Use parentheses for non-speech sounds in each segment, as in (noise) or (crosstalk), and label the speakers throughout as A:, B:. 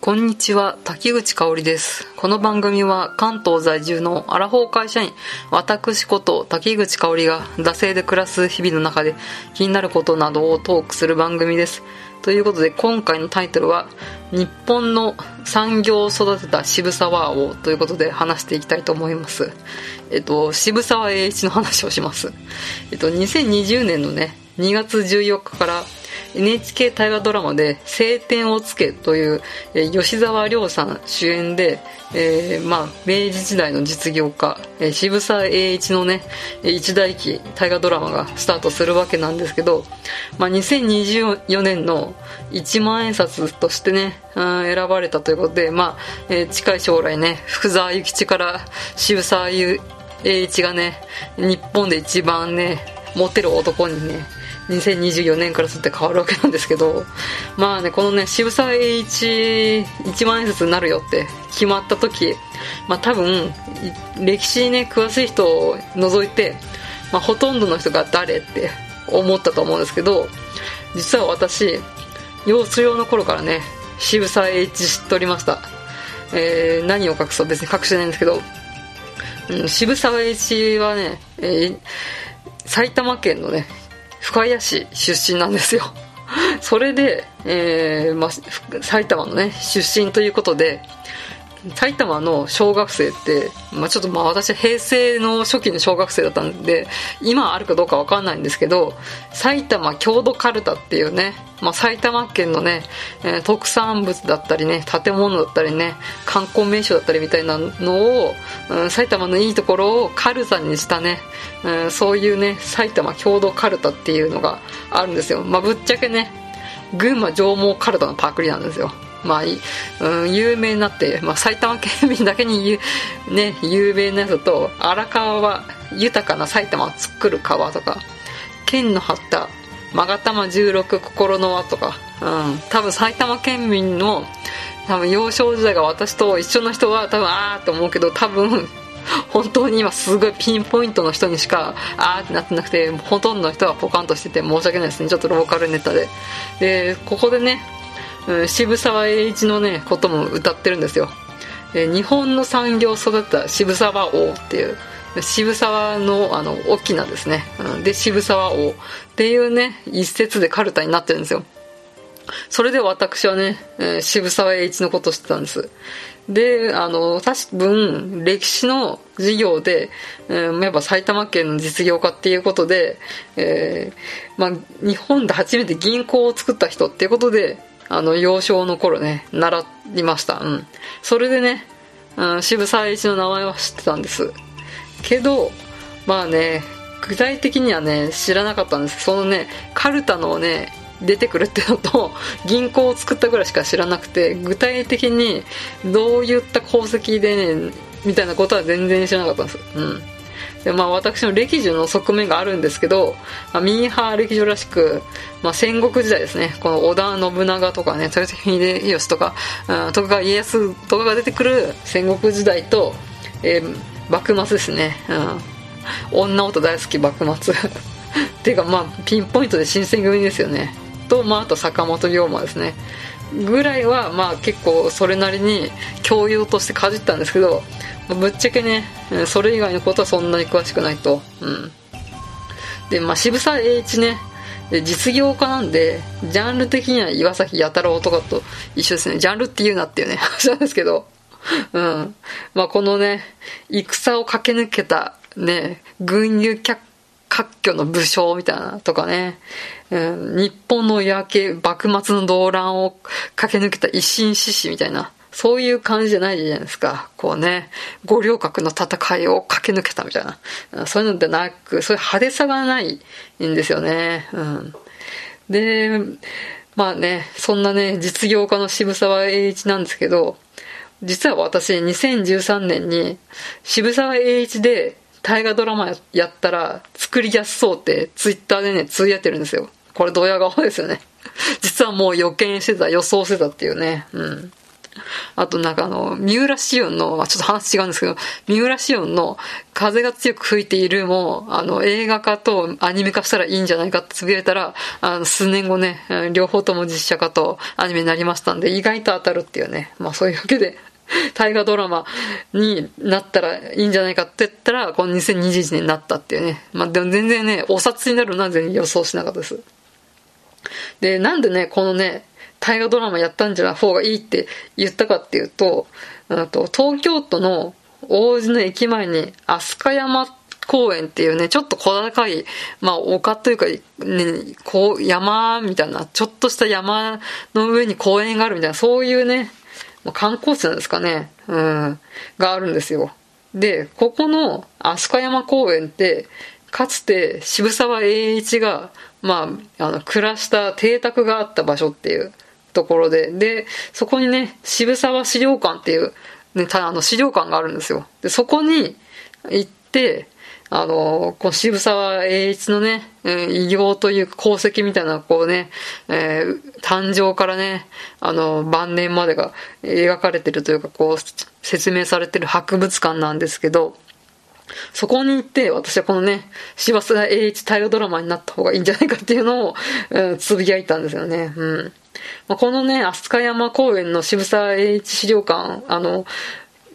A: こんにちは、滝口香織です。この番組は関東在住のアラフォー会社員、私こと滝口香織が惰性で暮らす日々の中で気になることなどをトークする番組です。ということで今回のタイトルは、日本の産業を育てた渋沢王ということで話していきたいと思います。えっと、渋沢栄一の話をします。えっと、2020年のね、2月14日から NHK 大河ドラマで「青天を衝け」という、え吉沢亮さん主演で、えーまあ、明治時代の実業家、え渋沢栄一のね一代記大河ドラマがスタートするわけなんですけど、まあ、2024年の1万円札としてね、うん選ばれたということで、まあえー近い将来ね福沢諭吉から渋沢栄一がね日本で一番ねモテる男にね2024年からすって変わるわけなんですけどまあねこのね渋沢栄一1万円札になるよって決まった時まあ多分歴史にね詳しい人を除いて、まあ、ほとんどの人が誰って思ったと思うんですけど実は私幼稚用の頃からね渋沢栄一知っておりました、えー何を隠そう別に隠してないんですけどうん渋沢栄一はね、えー埼玉県のね深谷市出身なんですよ。(laughs) それで、えーまあ、埼玉のね出身ということで埼玉の小学生って、まあ、ちょっとまあ私は平成の初期の小学生だったんで今あるかどうかわかんないんですけど埼玉郷土カルタっていうね、まあ、埼玉県のね、えー特産物だったりね建物だったりね観光名所だったりみたいなのを、うん埼玉のいいところをカルタにしたね、うんそういうね埼玉郷土カルタっていうのがあるんですよ、まあ、ぶっちゃけね群馬上毛カルタのパクリなんですよ。まあ、うん、有名になって、まあ、埼玉県民だけに、(laughs) ね、有名なやつと荒川は豊かな埼玉を作る川とか剣の張った勾玉16心の輪とか、うん、多分埼玉県民の多分幼少時代が私と一緒の人は多分ああと思うけど多分 (laughs) 本当に今すごいピンポイントの人にしかあーってなってなくてほとんどの人はポカンとしてて申し訳ないですね。ちょっとローカルネタで。でここでね、渋沢栄一のねことも歌ってるんですよ。で日本の産業を育てた渋沢王っていう渋沢のあの大きなですね、うんで渋沢王。っていうね一節でカルタになってるんですよ。それで私はね、えー渋沢栄一のことを知ってたんです。であの確分歴史の授業で、えーやっぱ埼玉県の実業家っていうことで、えーまあ、日本で初めて銀行を作った人っていうことであの幼少の頃ね習いました、うん、それでね、うん渋沢栄一の名前は知ってたんです。けどまあね具体的にはね知らなかったんです。そのねカルタのね出てくるっていうのと銀行を作ったぐらいしか知らなくて具体的にどういった功績でねみたいなことは全然知らなかったんです。うん。でまあ私の歴女の側面があるんですけど、まあ、ミーハー歴女らしく、まあ、戦国時代ですね。この織田信長とかね豊臣秀吉とか、うん、徳川家康とかが出てくる戦国時代と、えー幕末ですね、うん、女音大好き幕末。っ (laughs) ていうかまあピンポイントで新選組ですよね。と、まあ、あと坂本龍馬ですね。ぐらいはまあ結構それなりに教養としてかじったんですけどぶっちゃけねそれ以外のことはそんなに詳しくないと。うん。でまあ渋沢栄一ね実業家なんでジャンル的には岩崎弥太郎とかと一緒ですね。ジャンルって言うなっていうね (laughs) 話なんですけど。うん。まあこのね戦を駆け抜けたね群雄割拠の武将みたいなとかね、うん、日本の焼け幕末の動乱を駆け抜けた一心志士みたいなそういう感じじゃないじゃないですか。こうね、五稜郭の戦いを駆け抜けたみたいな。そういうのでなく、そういう派手さがないんですよね。うん。で、まあね、そんなね、実業家の渋沢栄一なんですけど、実は私、2013年に渋沢栄一で大河ドラマやったら作りやすそうってツイッターでね、つぶやいてるんですよ。これドヤ顔ですよね。(laughs) 実はもう予見してた、予想してたっていうね。うん。あとなんかあの、三浦紫音の、ちょっと話違うんですけど、三浦紫音の風が強く吹いているも、あの、映画化とアニメ化したらいいんじゃないかってつぶやいたら、あの、数年後ね、両方とも実写化とアニメになりましたんで、意外と当たるっていうね。まあそういうわけで、(laughs) 大河ドラマになったらいいんじゃないかって言ったら、この2021年になったっていうね。まあでも全然ね、お札になるのは全然予想しなかったです。で、なんでね、このね、大河ドラマやったんじゃない方がいいって言ったかっていうと、と東京都の王子の駅前に飛鳥山公園っていうね、ちょっと小高い、まあ丘というか、ね、こう山みたいな、ちょっとした山の上に公園があるみたいな、そういうね、まあ観光地なんですかね、うん、があるんですよ。で、ここの飛鳥山公園って、かつて渋沢栄一が、まあ、あの、暮らした邸宅があった場所っていうところで、で、そこにね、渋沢資料館っていう、ね、たあの資料館があるんですよ。で、そこに行って、あの、この渋沢栄一のね、偉業という功績みたいな、こうね、えー、誕生からね、あの、晩年までが描かれてるというか、こう、説明されてる博物館なんですけど、そこに行って、私はこのね、柴田栄一対応ドラマになった方がいいんじゃないかっていうのを、うん、つぶやいたんですよね。うん。まあ、このね、飛鳥山公園の渋沢栄一資料館、あの、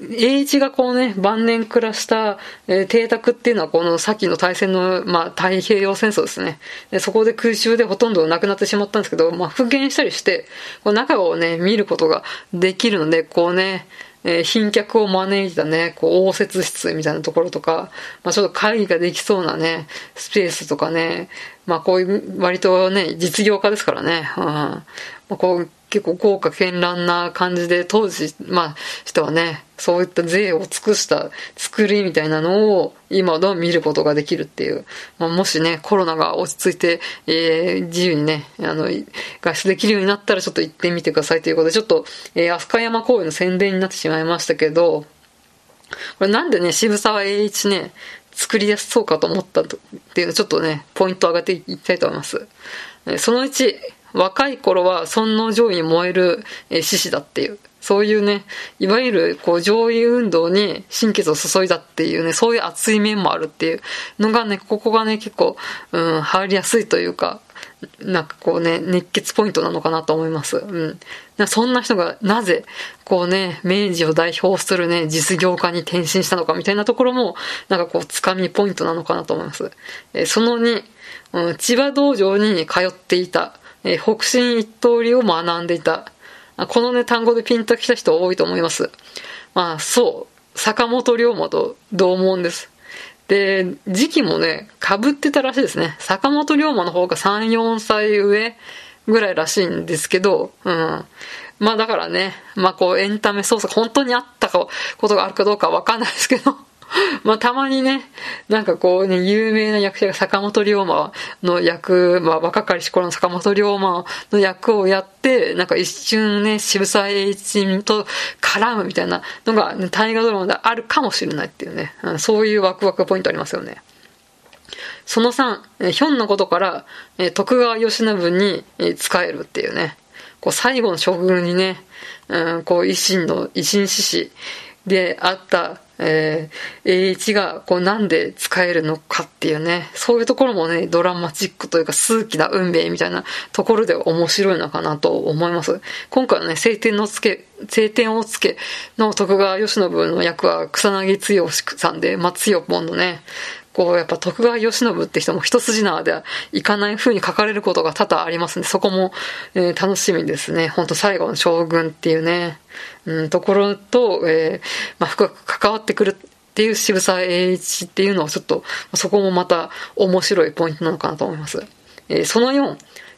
A: 栄一がこうね、晩年暮らした、えー、邸宅っていうのはこの先の大戦の、まあ、太平洋戦争ですね。でそこで空襲でほとんどなくなってしまったんですけど、まあ、復元したりして、こう中をね、見ることができるので、こうね、えー、賓客を招いたね、こう、応接室みたいなところとか、まあちょっと会議ができそうなね、スペースとかね、まあこういう、割とね、実業家ですからね、うん。まあ、こう、結構豪華絢爛な感じで、当時、まあ、人はね、そういった税を尽くした作りみたいなのを今でも見ることができるっていう。まあ、もしね、コロナが落ち着いて、えー、自由にね、あの、外出できるようになったらちょっと行ってみてくださいということで、ちょっと、えー、飛鳥山公園の宣伝になってしまいましたけど、これなんでね、渋沢栄一ね、作りやすそうかと思ったっていうのをちょっとね、ポイントを上げていきたいと思います。その1、若い頃は尊王攘夷に燃える、え獅子だっていう。そういうね、いわゆる、こう、上位運動に心血を注いだっていうね、そういう熱い面もあるっていうのがね、ここがね、結構、うん、入りやすいというか、なんかこうね、熱血ポイントなのかなと思います。うん。そんな人がなぜ、こうね、明治を代表するね、実業家に転身したのかみたいなところも、なんかこう、つかみポイントなのかなと思います。えその2、うん、千葉道場に通っていた。えー、北進一刀流を学んでいた。このね、単語でピンときた人多いと思います。まあ、そう。坂本龍馬と同門です。で、時期もね、被ってたらしいですね。坂本龍馬の方が3、4歳上ぐらいらしいんですけど、うん。まあだからね、まあこうエンタメ操作、本当にあったことがあるかどうかわかんないですけど、(laughs) まあたまにね、なんかこうね、有名な役者が坂本龍馬の役、まあ若かりし頃の坂本龍馬の役をやって、なんか一瞬ね、渋沢栄一と絡むみたいなのが、ね、大河ドラマであるかもしれないっていうね、うん、そういうワクワクポイントありますよね。その3、ひょんのことから、徳川慶喜に仕えるっていうね、こう最後の将軍にね、うん、こう維新の、維新志士であったえー、栄一がこうなんで使えるのかっていうね、そういうところもね、ドラマチックというか数奇な運命みたいなところで面白いのかなと思います。今回のね、晴天のつけ、晴天をつけの徳川慶喜の役は草薙剛さんで、松代ポンのね、こう、やっぱ徳川慶喜って人も一筋縄ではいかない風に書かれることが多々ありますんで、そこも、えー、楽しみですね。ほんと最後の将軍っていうね、うん、ところと、えー、まあ、深く関わってくるっていう渋沢栄一っていうのはちょっと、そこもまた面白いポイントなのかなと思います。えー、その4、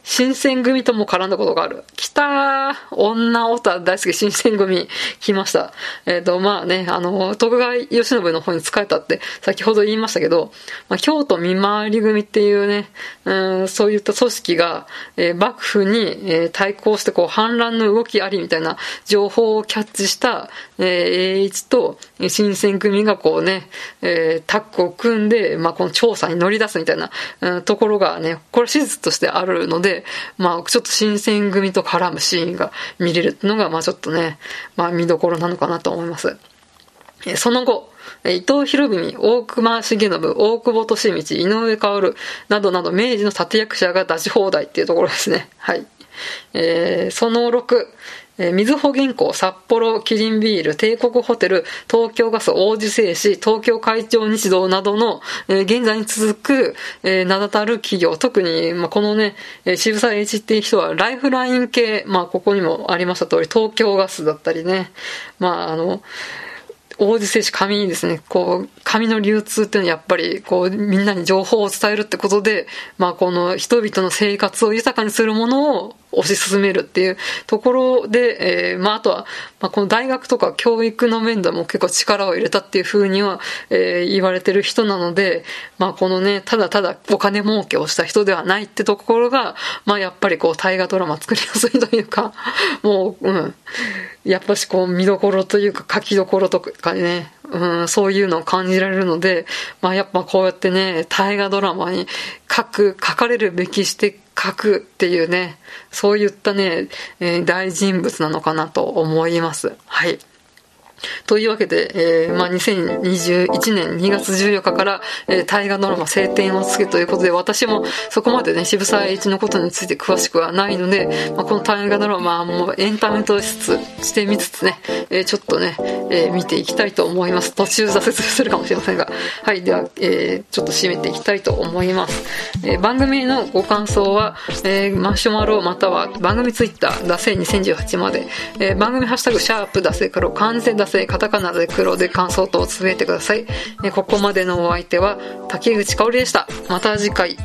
A: 新選組とも絡んだことがある。来たー女オタ大好き新選組来ました。えっ、ー、と、まあね、あの、徳川慶喜の方に仕えたって先ほど言いましたけど、まあ、京都見回り組っていうね、うん、そういった組織が、えー、幕府に、えー、対抗してこう反乱の動きありみたいな情報をキャッチした、えー、栄一と新選組がこうね、えー、タッグを組んで、まあ、この調査に乗り出すみたいな、うん、ところがね、これ史実としてあるので、で、まあ、ちょっと新選組と絡むシーンが見れるのが、まあちょっとね、まあ見どころなのかなと思います。えその後、伊藤博文、大隈重信、大久保利道、井上薫などなど明治の立役者が出し放題っていうところですね。はい。えー、その6、えー、みずほ銀行、札幌、キリンビール、帝国ホテル、東京ガス、王子製紙、東京会長日動などの、えー、現在に続く、えー、名だたる企業、特に、まあ、このね、えー、渋沢栄一っていう人は、ライフライン系、まあ、ここにもありました通り、東京ガスだったりね、まあ、あの、王子製紙紙にですね、こう、紙の流通っていうのはやっぱり、こう、みんなに情報を伝えるってことで、まあ、この人々の生活を豊かにするものを推し進めるっていうところで、えー、まあ、あとは、まあ、この大学とか教育の面でも結構力を入れたっていうふうには、えー、言われてる人なので、まあ、このね、ただただお金儲けをした人ではないってところが、まあ、やっぱりこう、大河ドラマ作りやすいというか、もう、うん、やっぱしこう、見どころというか書きどころとかね、うん、そういうのを感じられるので、まあやっぱこうやってね、大河ドラマに書く、書かれるべきして書くっていうね、そういったね、えー、大人物なのかなと思います。はい。というわけで、えー、まあ、2021年2月14日から、えー、大河ドラマ晴天をつけということで、私もそこまでね、渋沢栄一のことについて詳しくはないので、まあ、この大河ドラマもエンタメとしつつ、してみつつね、えー、ちょっとね、え、見ていきたいと思います。途中挫折するかもしれませんが。はい、では、え、ちょっと締めていきたいと思います。え、番組のご感想は、えー、マシュマロまたは番組ツイッター、ダセ2018まで、え、番組ハッシュタグ、シャープダセから完全ダセカタカナで黒で感想等をつぶやいてください。ここまでのお相手は、竹口香織でした。また次回。